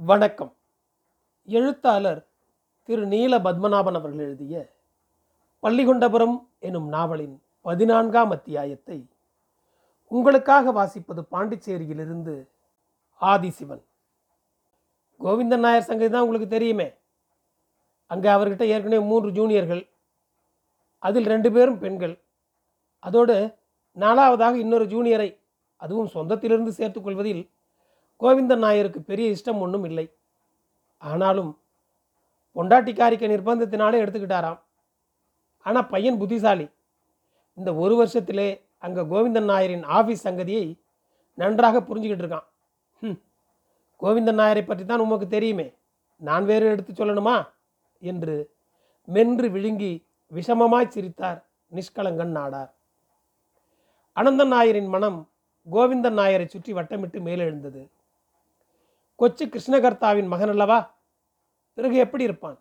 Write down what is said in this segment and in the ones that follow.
வணக்கம். எழுத்தாளர் திரு நீல பத்மநாபன் அவர்கள் எழுதிய பள்ளிகொண்டபுரம் எனும் நாவலின் பதினான்காம் அத்தியாயத்தை உங்களுக்காக வாசிப்பது பாண்டிச்சேரியிலிருந்து ஆதிசிவன். கோவிந்தன் நாயர் சங்கதி தான் உங்களுக்கு தெரியுமே. அங்கே அவர்கிட்ட ஏற்கனவே மூன்று ஜூனியர்கள் அதில் ரெண்டு பேரும் பெண்கள். அதோடு நாலாவதாக இன்னொரு ஜூனியரை அதுவும் சொந்தத்திலிருந்து சேர்த்துக்கொள்வதில் கோவிந்தன் நாயருக்கு பெரிய இஷ்டம் ஒன்றும் இல்லை. ஆனாலும் பொண்டாட்டிக்காரிக்க நிர்பந்தத்தினாலே எடுத்துக்கிட்டாராம். ஆனால் பையன் புத்திசாலி. இந்த ஒரு வருஷத்திலே அங்கே கோவிந்தன் நாயரின் ஆஃபீஸ் சங்கதியை நன்றாக புரிஞ்சுக்கிட்டு இருக்கான். ம் கோவிந்தன் நாயரை பற்றி தான் உமக்கு தெரியுமே. நான் வேறு எடுத்து சொல்லணுமா? என்று மென்று விழுங்கி விஷமமாய் சிரித்தார் நிஷ்கலங்கன் நாடார். அனந்தன் நாயரின் மனம் கோவிந்தன் நாயரை சுற்றி வட்டமிட்டு மேலெழுந்தது. கொச்சு கிருஷ்ணகர்த்தாவின் மகன் அல்லவா பிறகு எப்படி இருப்பான்?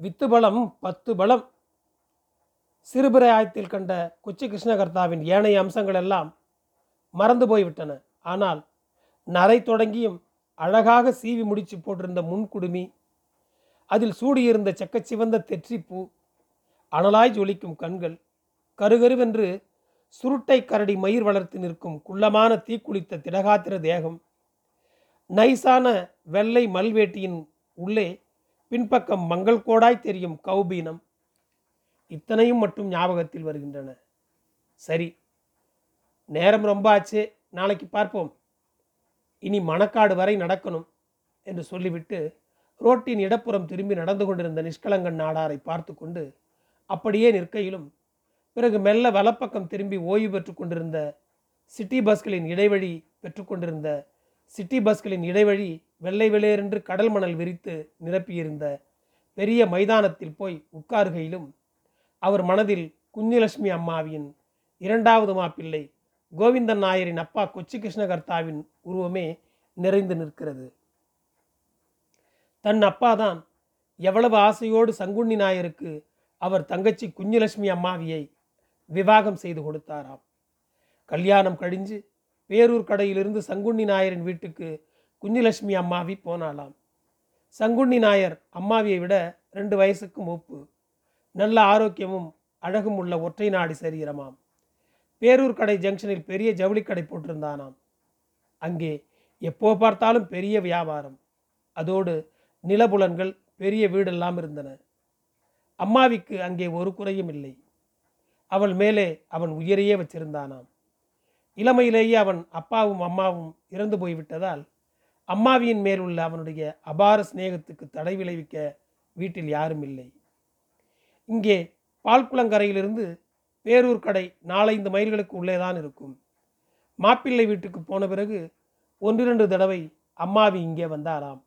வித்து பலம் பத்து பலம் சிறுபிராயத்தில் கண்ட கொச்சு கிருஷ்ணகர்த்தாவின் ஏனைய அம்சங்கள் எல்லாம் மறந்து போய்விட்டன. ஆனால் நரை தொடங்கியும் அழகாக சீவி முடிச்சு போட்டிருந்த முன்குடுமி அதில் சூடியிருந்த செக்கச்சிவந்த தெற்றிப்பூ அனலாய் ஜொலிக்கும் கண்கள் கருகருவென்று சுருட்டை கரடி மயிர் வளர்த்து நிற்கும் குள்ளமான தீக்குளித்த திடகாத்திர தேகம் நைசான வெள்ளை மல்வேட்டியின் உள்ளே பின்பக்கம் மங்கள் கோடாய் தெரியும் கௌபீனம் இத்தனையும் மட்டும் ஞாபகத்தில் வருகின்றன. சரி நேரம் ரொம்ப ஆச்சு. நாளைக்கு பார்ப்போம். இனி மணக்காடு வரை நடக்கணும் என்று சொல்லிவிட்டு ரோட்டின் இடப்புறம் திரும்பி நடந்து கொண்டிருந்த நிஷ்கலங்கன் நாடாரை பார்த்து கொண்டு அப்படியே நிற்கையிலும் பிறகு மெல்ல வலப்பக்கம் திரும்பி ஓய்வு பெற்று கொண்டிருந்த சிட்டி பஸ்களின் இடைவழி பெற்றுக்கொண்டிருந்த சிட்டி பஸ்களின் இடைவழி வெள்ளை வெளியேறென்று கடல் மணல் விரித்து நிரப்பியிருந்த பெரிய மைதானத்தில் போய் உட்காருகையிலும் அவர் மனதில் குஞ்சுலட்சுமி அம்மாவின் இரண்டாவது மாப்பிள்ளை கோவிந்தன் நாயரின் அப்பா கொச்சி கிருஷ்ணகர்த்தாவின் உருவமே நிறைந்து நிற்கிறது. தன் அப்பாதான் எவ்வளவு ஆசையோடு சங்குண்ணி நாயருக்கு அவர் தங்கச்சி குஞ்சுலட்சுமி அம்மாவியை விவாகம் செய்து கொடுத்தாராம். கல்யாணம் கழிஞ்சு பேரூர் கடையிலிருந்து சங்குண்ணி நாயரின் வீட்டுக்கு குஞ்சுலட்சுமி அம்மாவி போனாளாம். சங்குண்ணி நாயர் அம்மாவியை விட ரெண்டு வயசுக்கு மூப்பு. நல்ல ஆரோக்கியமும் அழகும் உள்ள ஒற்றை நாடி சரீரமாம். பேரூர் கடை ஜங்ஷனில் பெரிய ஜவுளி கடை போட்டிருந்தானாம். அங்கே எப்போ பார்த்தாலும் பெரிய வியாபாரம். அதோடு நிலபுலன்கள் பெரிய வீடெல்லாம் இருந்தன. அம்மாவிக்கு அங்கே ஒரு குறையும் இல்லை. அவள் மேலே அவன் உயிரையே வச்சிருந்தானாம். இளமையிலேயே அவன் அப்பாவும் அம்மாவும் இறந்து போய்விட்டதால் அம்மாவியின் மேல் உள்ள அவனுடைய அபார சிநேகத்துக்கு தடை விளைவிக்க வீட்டில் யாரும் இல்லை. இங்கே பால்குளங்கரையிலிருந்து பேரூர் கடை நாலைந்து மைல்களுக்கு உள்ளேதான் இருக்கும். மாப்பிள்ளை வீட்டுக்கு போன பிறகு ஒன்றிரண்டு தடவை அம்மாவி இங்கே வந்தாராம்.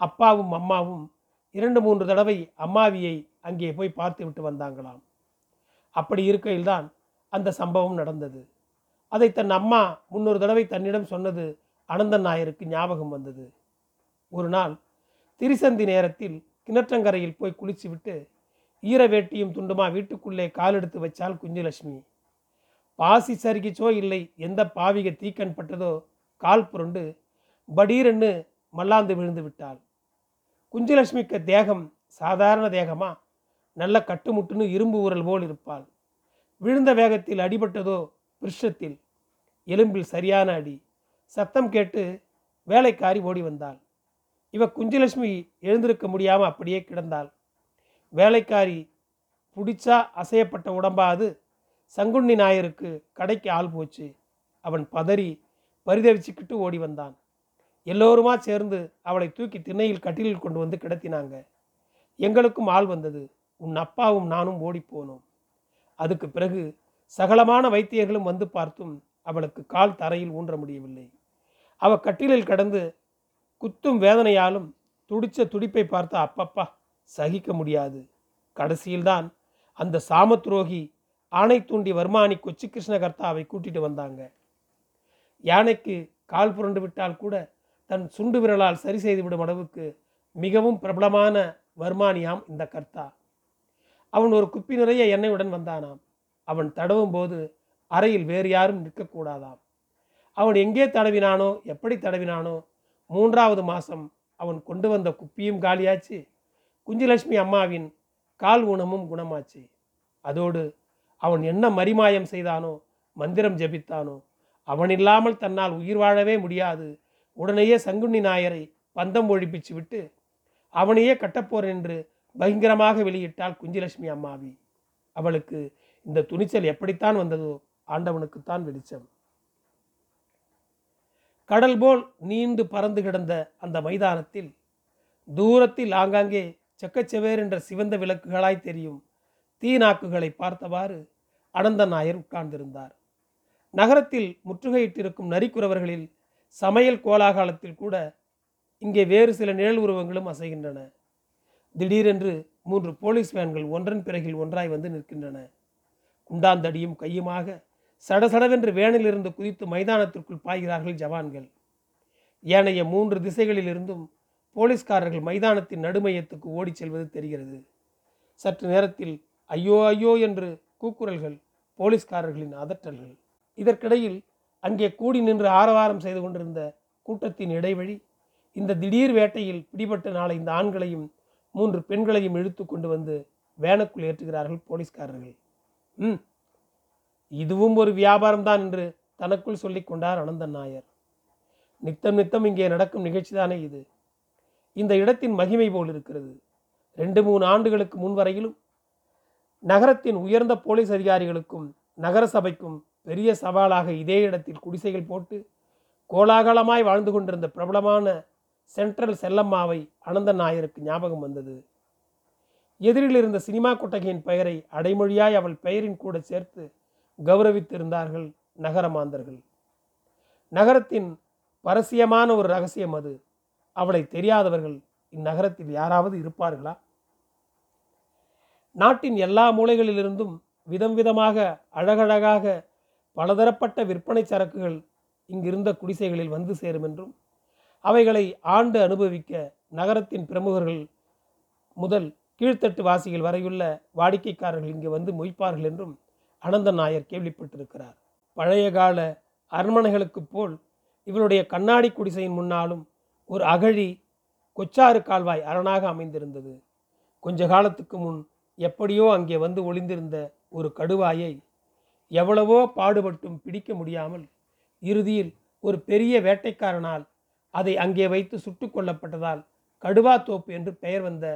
அப்பாவும் அம்மாவும் இரண்டு மூன்று தடவை அம்மாவியை அங்கே போய் பார்த்து விட்டு வந்தாங்களாம். அப்படி இருக்கையில்தான் அந்த சம்பவம் நடந்தது. அதை தன் அம்மா முன்னொரு தடவை தன்னிடம் சொன்னது அனந்தன் நாயருக்கு ஞாபகம் வந்தது. ஒரு நாள் திரிசந்தி நேரத்தில் கிணற்றங்கரையில் போய் குளிச்சு விட்டு ஈர வேட்டியும் துண்டுமா வீட்டுக்குள்ளே காலெடுத்து வச்சால் குஞ்சுலட்சுமி. பாசி சருகிச்சோ இல்லை எந்த பாவிக தீக்கண் பட்டதோ கால் புரண்டு படீரென்னு மல்லாந்து விழுந்து விட்டாள். குஞ்சுலட்சுமிக்கு தேகம் சாதாரண தேகமா? நல்ல கட்டுமுட்டுன்னு இரும்பு உரல் போல் இருப்பாள். விழுந்த வேகத்தில் அடிபட்டதோ விருஷத்தில் எலும்பில் சரியான அடி. சத்தம் கேட்டு வேலைக்காரி ஓடி வந்தாள். இவ குஞ்சுலட்சுமி எழுந்திருக்க முடியாமல் அப்படியே கிடந்தாள். வேலைக்காரி பிடிச்சா அசையப்பட்ட உடம்பாது. சங்குண்ணி நாயருக்கு கடைக்கு ஆள் போச்சு. அவன் பதறி பரிதவிச்சுக்கிட்டு ஓடி வந்தான். எல்லோருமா சேர்ந்து அவளை தூக்கி திண்ணையில் கட்டிலில் கொண்டு வந்து கிடத்தினாங்க. எங்களுக்கும் ஆள் வந்தது. உன் அப்பாவும் நானும் ஓடிப்போனோம் அதுக்கு பிறகு சகலமான வைத்தியர்களும் வந்து பார்த்தும் அவளுக்கு கால் தரையில் ஊன்ற முடியவில்லை. அவ கட்டிலில் கடந்து குத்தும் வேதனையாலும் துடிச்ச துடிப்பை பார்த்த அப்பப்பா சகிக்க முடியாது. கடைசியில்தான் அந்த சாமத்ரோகி ஆணை தூண்டி வர்மானி கொச்சி கிருஷ்ணகர்த்தாவை கூட்டிட்டு வந்தாங்க. யானைக்கு கால் புரண்டு விட்டால் கூட தன் சுண்டு விரலால் சரி செய்துவிடும் அளவுக்கு மிகவும் பிரபலமான வர்மானியாம் இந்த கர்த்தா. அவன் ஒரு குப்பி நிறைய எண்ணெயுடன் வந்தானாம். அவன் தடவும் போது அறையில் வேறு யாரும் நிற்கக்கூடாதாம். அவன் எங்கே தடவினானோ எப்படி தடவினானோ மூன்றாவது மாதம் அவன் கொண்டு வந்த குப்பியும் காலியாச்சு. குஞ்சுலட்சுமி அம்மாவின் கால் ஊனமும் குணமாச்சு. அதோடு அவன் என்ன மரிமாயம் செய்தானோ மந்திரம் ஜெபித்தானோ அவன் இல்லாமல் தன்னால் உயிர் வாழவே முடியாது. உடனேயே சங்குண்ணி நாயரை பந்தம் ஒழிப்பிச்சு விட்டு அவனையே கட்டப்போர் என்று பயங்கரமாக வெளியிட்டாள் குஞ்சுலட்சுமி அம்மாவி. அவளுக்கு இந்த துணிச்சல் எப்படித்தான் வந்ததோ ஆண்டவனுக்குத்தான் வெளிச்சம். கடல் போல் நீண்டு பறந்து கிடந்த அந்த மைதானத்தில் தூரத்தில் ஆங்காங்கே செக்கச்செவேர் என்ற சிவந்த விளக்குகளாய் தெரியும் தீநாக்குகளை பார்த்தவாறு அனந்த நாயர் உட்கார்ந்திருந்தார். நகரத்தில் முற்றுகையிட்டிருக்கும் நரிக்குறவர்களில் சமையல் கோலாகாலத்தில் கூட இங்கே வேறு சில நிழல் உருவங்களும் அசைகின்றன. திடீரென்று மூன்று போலீஸ் வேன்கள் ஒன்றன் பிறகில் ஒன்றாய் வந்து நிற்கின்றன. குண்டாந்தடியும் கையுமாக சடசடவென்று வேனிலிருந்து குதித்து மைதானத்திற்குள் பாய்கிறார்கள் ஜவான்கள். ஏனைய மூன்று திசைகளிலிருந்தும் போலீஸ்காரர்கள் மைதானத்தின் நடுமையத்துக்கு ஓடிச் செல்வது தெரிகிறது. சற்று நேரத்தில் ஐயோ ஐயோ என்று கூக்குரல்கள் போலீஸ்காரர்களின் அதட்டல்கள். இதற்கிடையில் அங்கே கூடி நின்று ஆரவாரம் செய்து கொண்டிருந்த கூட்டத்தின் இடைவழி இந்த திடீர் வேட்டையில் பிடிபட்ட நாளை இந்த ஆண்களையும் மூன்று பெண்களையும் இழுத்து கொண்டு வந்து வேனுக்குள் ஏற்றுகிறார்கள் போலீஸ்காரர்கள். ம். இதுவும் ஒரு வியாபாரம் தான் என்று தனக்குள் சொல்லி கொண்டார் அனந்தன் நாயர். நித்தம் நித்தம் இங்கே நடக்கும் நிகழ்ச்சி தானே இது. இந்த இடத்தின் மகிமை போல் இருக்கிறது. ரெண்டு மூணு ஆண்டுகளுக்கு முன்வரையிலும் நகரத்தின் உயர்ந்த போலீஸ் அதிகாரிகளுக்கும் நகர சபைக்கும் பெரிய சவாலாக இதே இடத்தில் குடிசைகள் போட்டு கோலாகலமாய் வாழ்ந்து கொண்டிருந்த பிரபலமான சென்ட்ரல் செல்லம்மாவை அனந்தன் நாயருக்கு ஞாபகம் வந்தது. எதிரில் இருந்த சினிமா கொட்டகையின் பெயரை அடைமொழியாய் அவள் பெயரின் கூட சேர்த்து கௌரவித்திருந்தார்கள் நகர மாந்தர்கள் நகரத்தின் பரசியமான ஒரு ரகசியம் அது. அவளை தெரியாதவர்கள் இந்நகரத்தில் யாராவது இருப்பார்களா? நாட்டின் எல்லா மூலைகளிலிருந்தும் விதம் விதமாக அழகழகாக பலதரப்பட்ட விற்பனை சரக்குகள் இங்கிருந்த குடிசைகளில் வந்து சேரும் என்றும் அவைகளை ஆண்டு அனுபவிக்க நகரத்தின் பிரமுகர்கள் முதல் கீழ்த்தட்டு வாசிகள் வரையுள்ள வாடிக்கைக்காரர்கள் இங்கு வந்து மொய்ப்பார்கள் என்றும் அனந்த நாயர் கேள்விப்பட்டிருக்கிறார். பழைய கால அரண்மனைகளுக்குப் போல் இவருடைய கண்ணாடி குடிசையின் முன்னாலும் ஒரு அகழி கொச்சாறு கால்வாய் அரணாக அமைந்திருந்தது. கொஞ்ச காலத்துக்கு முன் எப்படியோ அங்கே வந்து ஒளிந்திருந்த ஒரு கடுவாயை எவ்வளவோ பாடுபட்டும் பிடிக்க முடியாமல் இறுதியில் ஒரு பெரிய வேட்டைக்காரனால் அதை அங்கே வைத்து சுட்டு கொல்லப்பட்டதால் கடுவா தோப்பு என்று பெயர் வந்த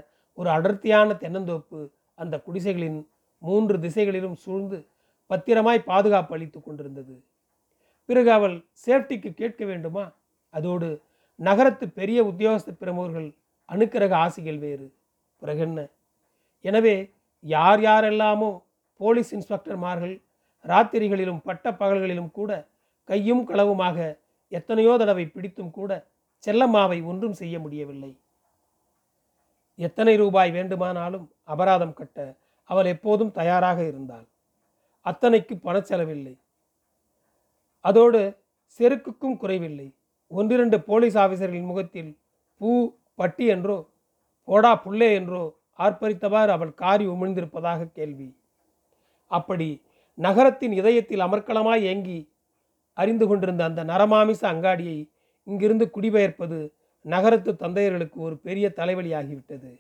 ஒரு அடர்த்தியான தென்னந்தோப்பு அந்த குடிசைகளின் மூன்று திசைகளிலும் சூழ்ந்து பத்திரமாய் பாதுகாப்பு அளித்து கொண்டிருந்தது. பிறகு அவள் சேஃப்டிக்கு கேட்க வேண்டுமா? அதோடு நகரத்து பெரிய உத்தியோகஸ்த பிரமுகர்கள் அணுக்கிரக ஆசிகள் வேறு. பிறகு என்ன? எனவே யார் யாரெல்லாமோ போலீஸ் இன்ஸ்பெக்டர்மார்கள் ராத்திரிகளிலும் பட்ட பகல்களிலும் கூட கையும் களவுமாக எத்தனையோ தடவை பிடித்தும் கூட செல்லம்மாவை ஒன்றும் செய்ய முடியவில்லை. எத்தனை ரூபாய் வேண்டுமானாலும் அபராதம் கட்ட அவள் எப்போதும் தயாராக இருந்தாள். அத்தனைக்கு பணச்செலவில்லை அதோடு செருக்குக்கும் குறைவில்லை. ஒன்றிரண்டு போலீஸ் ஆபீசர்களின் முகத்தில் பூ பட்டி என்றோ போடா புள்ளே என்றோ ஆர்ப்பரித்தவாறு அவள் காரி உமிழ்ந்திருப்பதாக கேள்வி. அப்படி நகரத்தின் இதயத்தில் அமர்க்களமாய் ஏங்கி அறிந்து கொண்டிருந்த அந்த நரமாமிச அங்காடியை இங்கிருந்து குடிபெயர்ப்பது நகரத்து தந்தையர்களுக்கு ஒரு பெரிய தலைவலியாகிவிட்டது.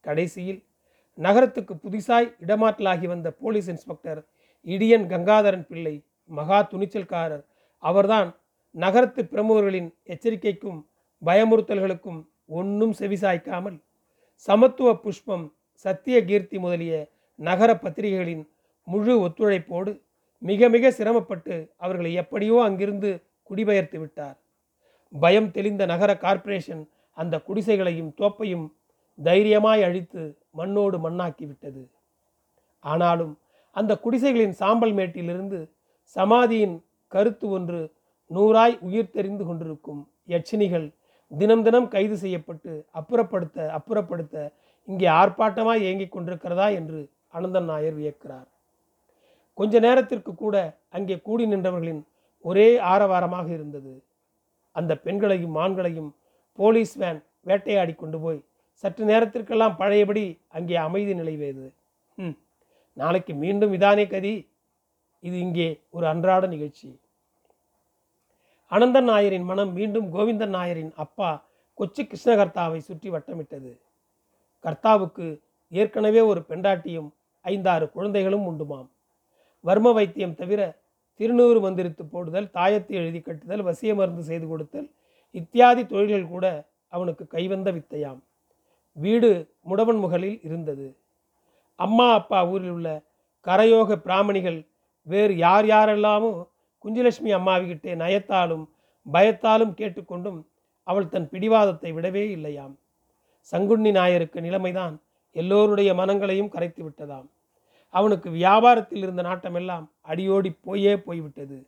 கடைசியில் நகரத்துக்கு புதிசாய் இடமாற்றலாகி வந்த போலீஸ் இன்ஸ்பெக்டர் இடியன் கங்காதரன் பிள்ளை மகா துணிச்சல்காரர். அவர்தான் நகரத்து பிரமுகர்களின் எச்சரிக்கைக்கும் பயமுறுத்தல்களுக்கும் ஒன்றும் செவிசாய்க்காமல் சமத்துவ புஷ்பம் சத்திய கீர்த்தி முதலிய நகர பத்திரிகைகளின் முழு ஒத்துழைப்போடு மிக மிக சிரமப்பட்டு அவர்களை எப்படியோ அங்கிருந்து குடிபெயர்த்து விட்டார். பயம் தெளிந்த நகர கார்ப்பரேஷன் அந்த குடிசைகளையும் தோப்பையும் தைரியமாய் அழித்து மண்ணோடு மண்ணாக்கிவிட்டது ஆனாலும் அந்த குடிசைகளின் சாம்பல் மேட்டிலிருந்து சமாதியின் கருத்து ஒன்று நூறாய் உயிர் தெரிந்து கொண்டிருக்கும் யட்சினிகள் தினம் தினம் கைது செய்யப்பட்டு அப்புறப்படுத்த அப்புறப்படுத்த இங்கே ஆர்ப்பாட்டமாய் இயங்கிக் கொண்டிருக்கிறதா என்று அனந்தன் நாயர் வியக்கிறார். கொஞ்ச நேரத்திற்கு கூட அங்கே கூடி நின்றவர்களின் ஒரே ஆரவாரமாக இருந்தது. அந்த பெண்களையும் ஆண்களையும் போலீஸ் வேன் வேட்டையாடி கொண்டு போய் சற்று நேரத்திற்கெல்லாம் பழையபடி அங்கே அமைதி நிலைவேது ம் நாளைக்கு மீண்டும் இதானே கதி? இது இங்கே ஒரு அன்றாட நிகழ்ச்சி. அனந்தன் நாயரின் மனம் மீண்டும் கோவிந்தன் நாயரின் அப்பா கொச்சி கிருஷ்ணகர்த்தாவை சுற்றி வட்டமிட்டது. கர்த்தாவுக்கு ஏற்கனவே ஒரு பெண்டாட்டியும் ஐந்தாறு குழந்தைகளும் உண்டுமாம். வர்ம வைத்தியம் தவிர திருநூறு மந்திரித்து போடுதல் தாயத்தை எழுதி கட்டுதல் வசிய மருந்து செய்து கொடுத்தல் இத்தியாதி தொழில்கள் கூட அவனுக்கு கைவந்த வித்தையாம். வீடு முடவன் முகலில் இருந்தது. அம்மா அப்பா ஊரில் உள்ள கரையோக பிராமணிகள் வேறு யார் யாரெல்லாமோ குஞ்சுலட்சுமி அம்மாவிகிட்டே நயத்தாலும் பயத்தாலும் கேட்டுக்கொண்டும் அவள் தன் பிடிவாதத்தை விடவே இல்லையாம். சங்குண்ணி நாயருக்கு நிலைமைதான் எல்லோருடைய மனங்களையும் கரைத்து விட்டதாம் அவனுக்கு வியாபாரத்தில் இருந்த நாட்டமெல்லாம் அடியோடி போயே போய்விட்டது.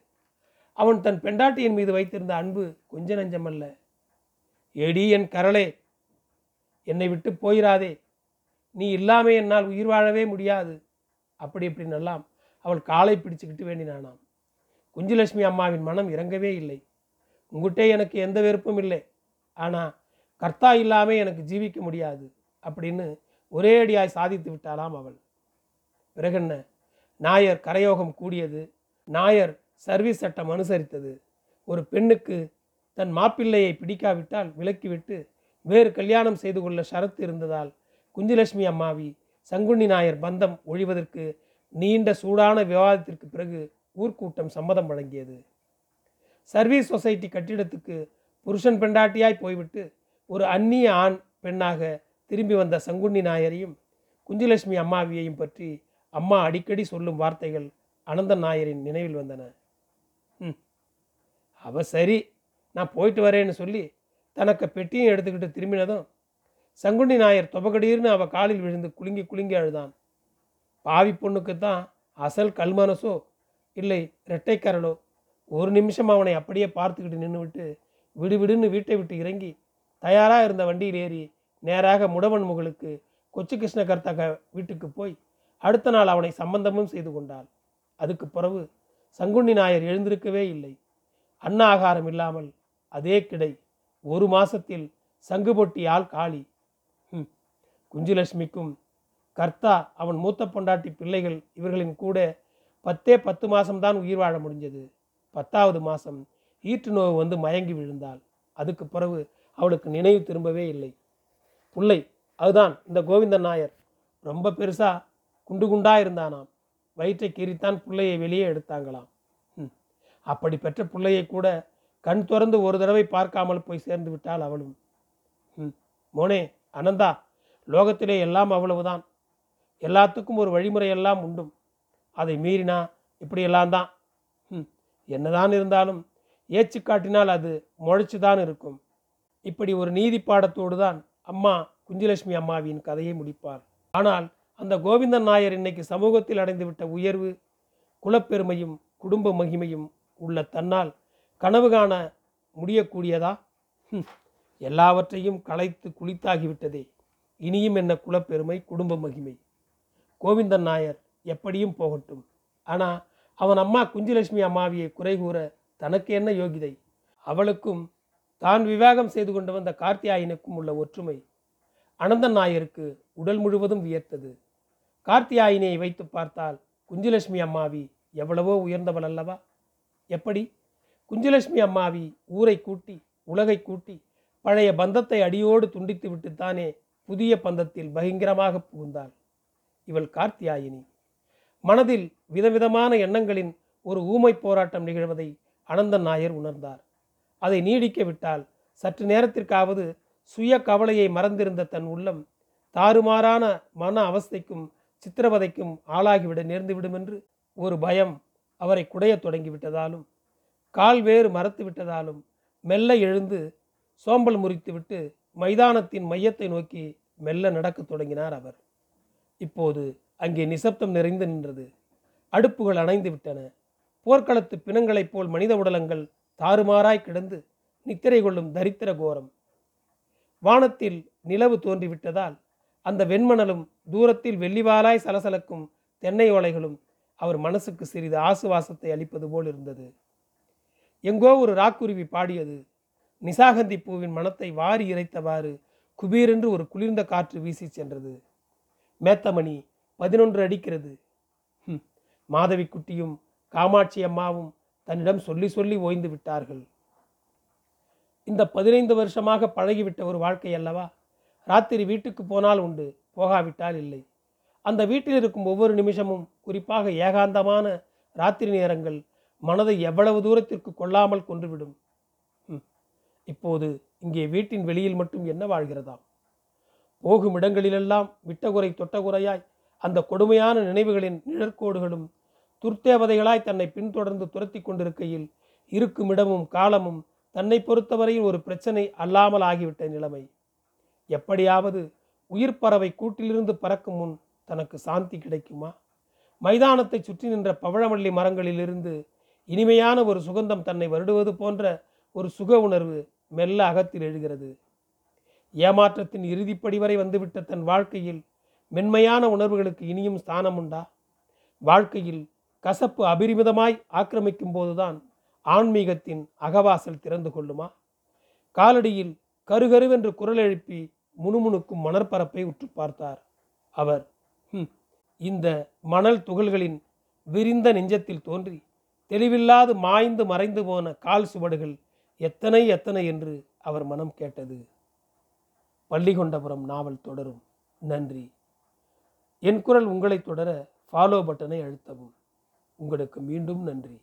அவன் தன் பெண்டாட்டியின் மீது வைத்திருந்த அன்பு கொஞ்ச நஞ்சமல்ல எடி என் கரளே என்னை விட்டு போயிராதே. நீ இல்லாமே என்னால் உயிர் வாழவே முடியாது. அப்படி இப்படின்னெல்லாம் அவள் காலை பிடிச்சுக்கிட்டு வேண்டினானாம். குஞ்சுலட்சுமி அம்மாவின் மனம் இறங்கவே இல்லை. உங்ககிட்டே எனக்கு எந்த வெறுப்பும் இல்லை. ஆனால் கர்த்தா இல்லாமல் எனக்கு ஜீவிக்க முடியாது. அப்படின்னு ஒரே அடியாய் சாதித்து விட்டாளாம் அவள். பிறகென்ன? நாயர் கரையோகம் கூடியது. நாயர் சர்வீஸ் சட்டம் அனுசரித்தது. ஒரு பெண்ணுக்கு தன் மாப்பிள்ளையை பிடிக்காவிட்டால் விலக்கிவிட்டு வேறு கல்யாணம் செய்து கொள்ள ஷரத்து இருந்ததால் குஞ்சுலட்சுமி அம்மாவி சங்குண்ணி நாயர் பந்தம் ஒழிவதற்கு நீண்ட சூடான விவாதத்திற்கு பிறகு ஊர்க்கூட்டம் சம்மதம் வழங்கியது. சர்வீஸ் சொசைட்டி கட்டிடத்துக்கு புருஷன் பெண்டாட்டியாய் போய்விட்டு ஒரு அந்நிய ஆண் பெண்ணாக திரும்பி வந்த சங்குண்ணி நாயரையும் குஞ்சுலட்சுமி அம்மாவியையும் பற்றி அம்மா அடிக்கடி சொல்லும் வார்த்தைகள் அனந்த நாயரின் நினைவில் வந்தன. ம் அவ சரி நான் போயிட்டு வரேன்னு சொல்லி தனக்கு பெட்டியும் எடுத்துக்கிட்டு திரும்பினதும் சங்குண்ணி நாயர் தொபகடீர்னு அவள் காலில் விழுந்து குலுங்கி குலுங்கி அழுதான். பாவி பொண்ணுக்கு தான் அசல் கல்மனசோ இல்லை இரட்டைக்கரலோ ஒரு நிமிஷம் அவனை அப்படியே பார்த்துக்கிட்டு நின்றுவிட்டு விடுவிடுன்னு வீட்டை விட்டு இறங்கி தயாராக இருந்த வண்டியில் ஏறி நேராக முடவன் முகலுக்கு கொச்சு கிருஷ்ண கர்த்தக வீட்டுக்கு போய் அடுத்த நாள் அவனை சம்பந்தமும் செய்து கொண்டாள். அதுக்கு பிறகு சங்குண்ணி நாயர் எழுந்திருக்கவே இல்லை. அன்ன ஆகாரம் இல்லாமல் அதே கிடை ஒரு மாசத்தில் சங்கு பொட்டியால் காளி குஞ்சுலட்சுமிக்கும் கர்த்தா அவன் மூத்த பொண்டாட்டி பிள்ளைகள் இவர்களின் கூட பத்தே பத்து மாசம்தான் உயிர் வாழ முடிஞ்சது. பத்தாவது மாசம் ஈற்று நோவு வந்து மயங்கி விழுந்தாள். அதுக்கு பிறகு அவளுக்கு நினைவு திரும்பவே இல்லை. புள்ளை அதுதான் இந்த கோவிந்தன் நாயர். ரொம்ப பெருசாக குண்டு குண்டா இருந்தானாம். வயிற்றை கீறித்தான் புள்ளையை வெளியே எடுத்தாங்களாம். ம். அப்படி பெற்ற பிள்ளையை கூட கண் திறந்து ஒரு தடவை பார்க்காமல் போய் சேர்ந்து விட்டாள் அவளும். ம். மோனே அனந்தா லோகத்திலே எல்லாம் அவ்வளவுதான். எல்லாத்துக்கும் ஒரு வழிமுறை எல்லாம் உண்டும் அதை மீறினா இப்படியெல்லாம் தான். ம். என்னதான் இருந்தாலும் ஏச்சு காட்டினால் அது முளைச்சு தான் இருக்கும். இப்படி ஒரு நீதி பாடத்தோடு தான் அம்மா குஞ்சுலட்சுமி அம்மாவின் கதையை முடிப்பார் ஆனால் அந்த கோவிந்தன் நாயர் இன்னைக்கு சமூகத்தில் அடைந்துவிட்ட உயர்வு குலப்பெருமையும் குடும்ப மகிமையும் உள்ள தன்னால் கனவு காண முடியக்கூடியதா? எல்லாவற்றையும் களைத்து குளித்தாகிவிட்டதே. இனியும் என்ன குலப்பெருமை குடும்ப மகிமை? கோவிந்தன் நாயர் எப்படியும் போகட்டும். ஆனால் அவன் அம்மா குஞ்சுலட்சுமி அம்மாவியை குறை கூற தனக்கு என்ன யோகிதை? அவளுக்கும் தான் விவாகம் செய்து கொண்டு வந்த கார்த்தியாயனுக்கும் உள்ள ஒற்றுமை அனந்தன் நாயருக்கு உடல் முழுவதும் வியர்த்தது. கார்த்தியாயினியை வைத்து பார்த்தால் குஞ்சுலட்சுமி அம்மாவி எவ்வளவோ உயர்ந்தவள் அல்லவா? எப்படி? குஞ்சுலட்சுமி அம்மாவி ஊரை கூட்டி உலகை கூட்டி பழைய பந்தத்தை அடியோடு துண்டித்து விட்டுத்தானே புதிய பந்தத்தில் பயங்கரமாக புகுந்தாள். இவள் கார்த்தியாயினி. மனதில் விதவிதமான எண்ணங்களின் ஒரு ஊமை போராட்டம் நிகழ்வதை அனந்தன் நாயர் உணர்ந்தார். அதை நீடிக்க விட்டால் சற்று நேரத்திற்காவது சுய கவலையை மறந்திருந்த தன் உள்ளம் தாறுமாறான மன அவஸ்தைக்கும் சித்திரவதைக்கும் ஆளாகிவிட நேர்ந்துவிடும் என்று ஒரு பயம் அவரை குடையத் தொடங்கிவிட்டதாலும் கால் வேறு மறத்து விட்டதாலும் மெல்ல எழுந்து சோம்பல் முறித்துவிட்டு மைதானத்தின் மையத்தை நோக்கி மெல்ல நடக்கத் தொடங்கினார் அவர். இப்போது அங்கே நிசப்தம் நிறைந்து நின்றது. அடுப்புகள் அணைந்து விட்டன போர்க்களத்து பிணங்களைப் போல் மனித உடலங்கள் தாறுமாறாய் கிடந்து நித்திரை கொள்ளும் தரித்திர கோரம். வானத்தில் நிலவு தோன்றிவிட்டதால் அந்த வெண்மணலும் தூரத்தில் வெள்ளிவாலாய் சலசலக்கும் தென்னை ஓலைகளும் அவர் மனசுக்கு சிறிது ஆசுவாசத்தை அளிப்பது போல் இருந்தது. எங்கோ ஒரு ராக்குருவி பாடியது நிசாகந்தி பூவின் மனத்தை வாரி இறைத்தவாறு குபீரென்று ஒரு குளிர்ந்த காற்று வீசி சென்றது. மேத்தமணி பதினொன்று அடிக்கிறது. மாதவி மாதவிக்குட்டியும் காமாட்சி அம்மாவும் தன்னிடம் சொல்லி சொல்லி ஓய்ந்து விட்டார்கள். இந்த பதினைந்து வருஷமாக பழகிவிட்ட ஒரு வாழ்க்கை அல்லவா? ராத்திரி வீட்டுக்கு போனால் உண்டு போகாவிட்டால் இல்லை. அந்த வீட்டில் இருக்கும் ஒவ்வொரு நிமிஷமும் குறிப்பாக ஏகாந்தமான ராத்திரி நேரங்கள் மனதை எவ்வளவு தூரத்திற்கு கொள்ளாமல் கொன்றுவிடும். ம். இப்போது இங்கே வீட்டின் வெளியில் மட்டும் என்ன வாழ்கிறதாம் போகும் இடங்களிலெல்லாம் விட்டகுறை தொட்டகுறையாய் அந்த கொடுமையான நினைவுகளின் நிழற்கோடுகளும் துர்த்தேவதைகளாய் தன்னை பின்தொடர்ந்து துரத்தி கொண்டிருக்கையில் இருக்கும் இடமும் காலமும் தன்னை பொறுத்தவரையில் ஒரு பிரச்சனை அல்லாமல் ஆகிவிட்ட நிலைமை. எப்படியாவது உயிர் பறவை கூட்டிலிருந்து பறக்கும் முன் தனக்கு சாந்தி கிடைக்குமா? மைதானத்தை சுற்றி நின்ற பவழவள்ளி மரங்களிலிருந்து இனிமையான ஒரு சுகந்தம் தன்னை வருடுவது போன்ற ஒரு சுக உணர்வு மெல்ல அகத்தில் எழுகிறது. ஏமாற்றத்தின் இறுதிப்படி வரை வந்துவிட்ட தன் வாழ்க்கையில் மென்மையான உணர்வுகளுக்கு இனியும் ஸ்தானம் உண்டா வாழ்க்கையில் கசப்பு அபரிமிதமாய் ஆக்கிரமிக்கும் போதுதான் ஆன்மீகத்தின் அகவாசல் திறந்து கொள்ளுமா? காலடியில் கருகருவென்று குரல் எழுப்பி முணுமுணுக்கும் மணற்பரப்பை உற்று பார்த்தார். அவர் இந்த மணல் துகள்களின் விரிந்த நெஞ்சத்தில் தோன்றி தெளிவில்லாது மாய்ந்து மறைந்து போன கால் சுவடுகள் எத்தனை எத்தனை என்று அவர் மனம் கேட்டது. பள்ளிகொண்டபுரம் நாவல் தொடரும். நன்றி. என் குரல் உங்களை தொடர ஃபாலோ பட்டனை அழுத்தவும். உங்களுக்கு மீண்டும் நன்றி.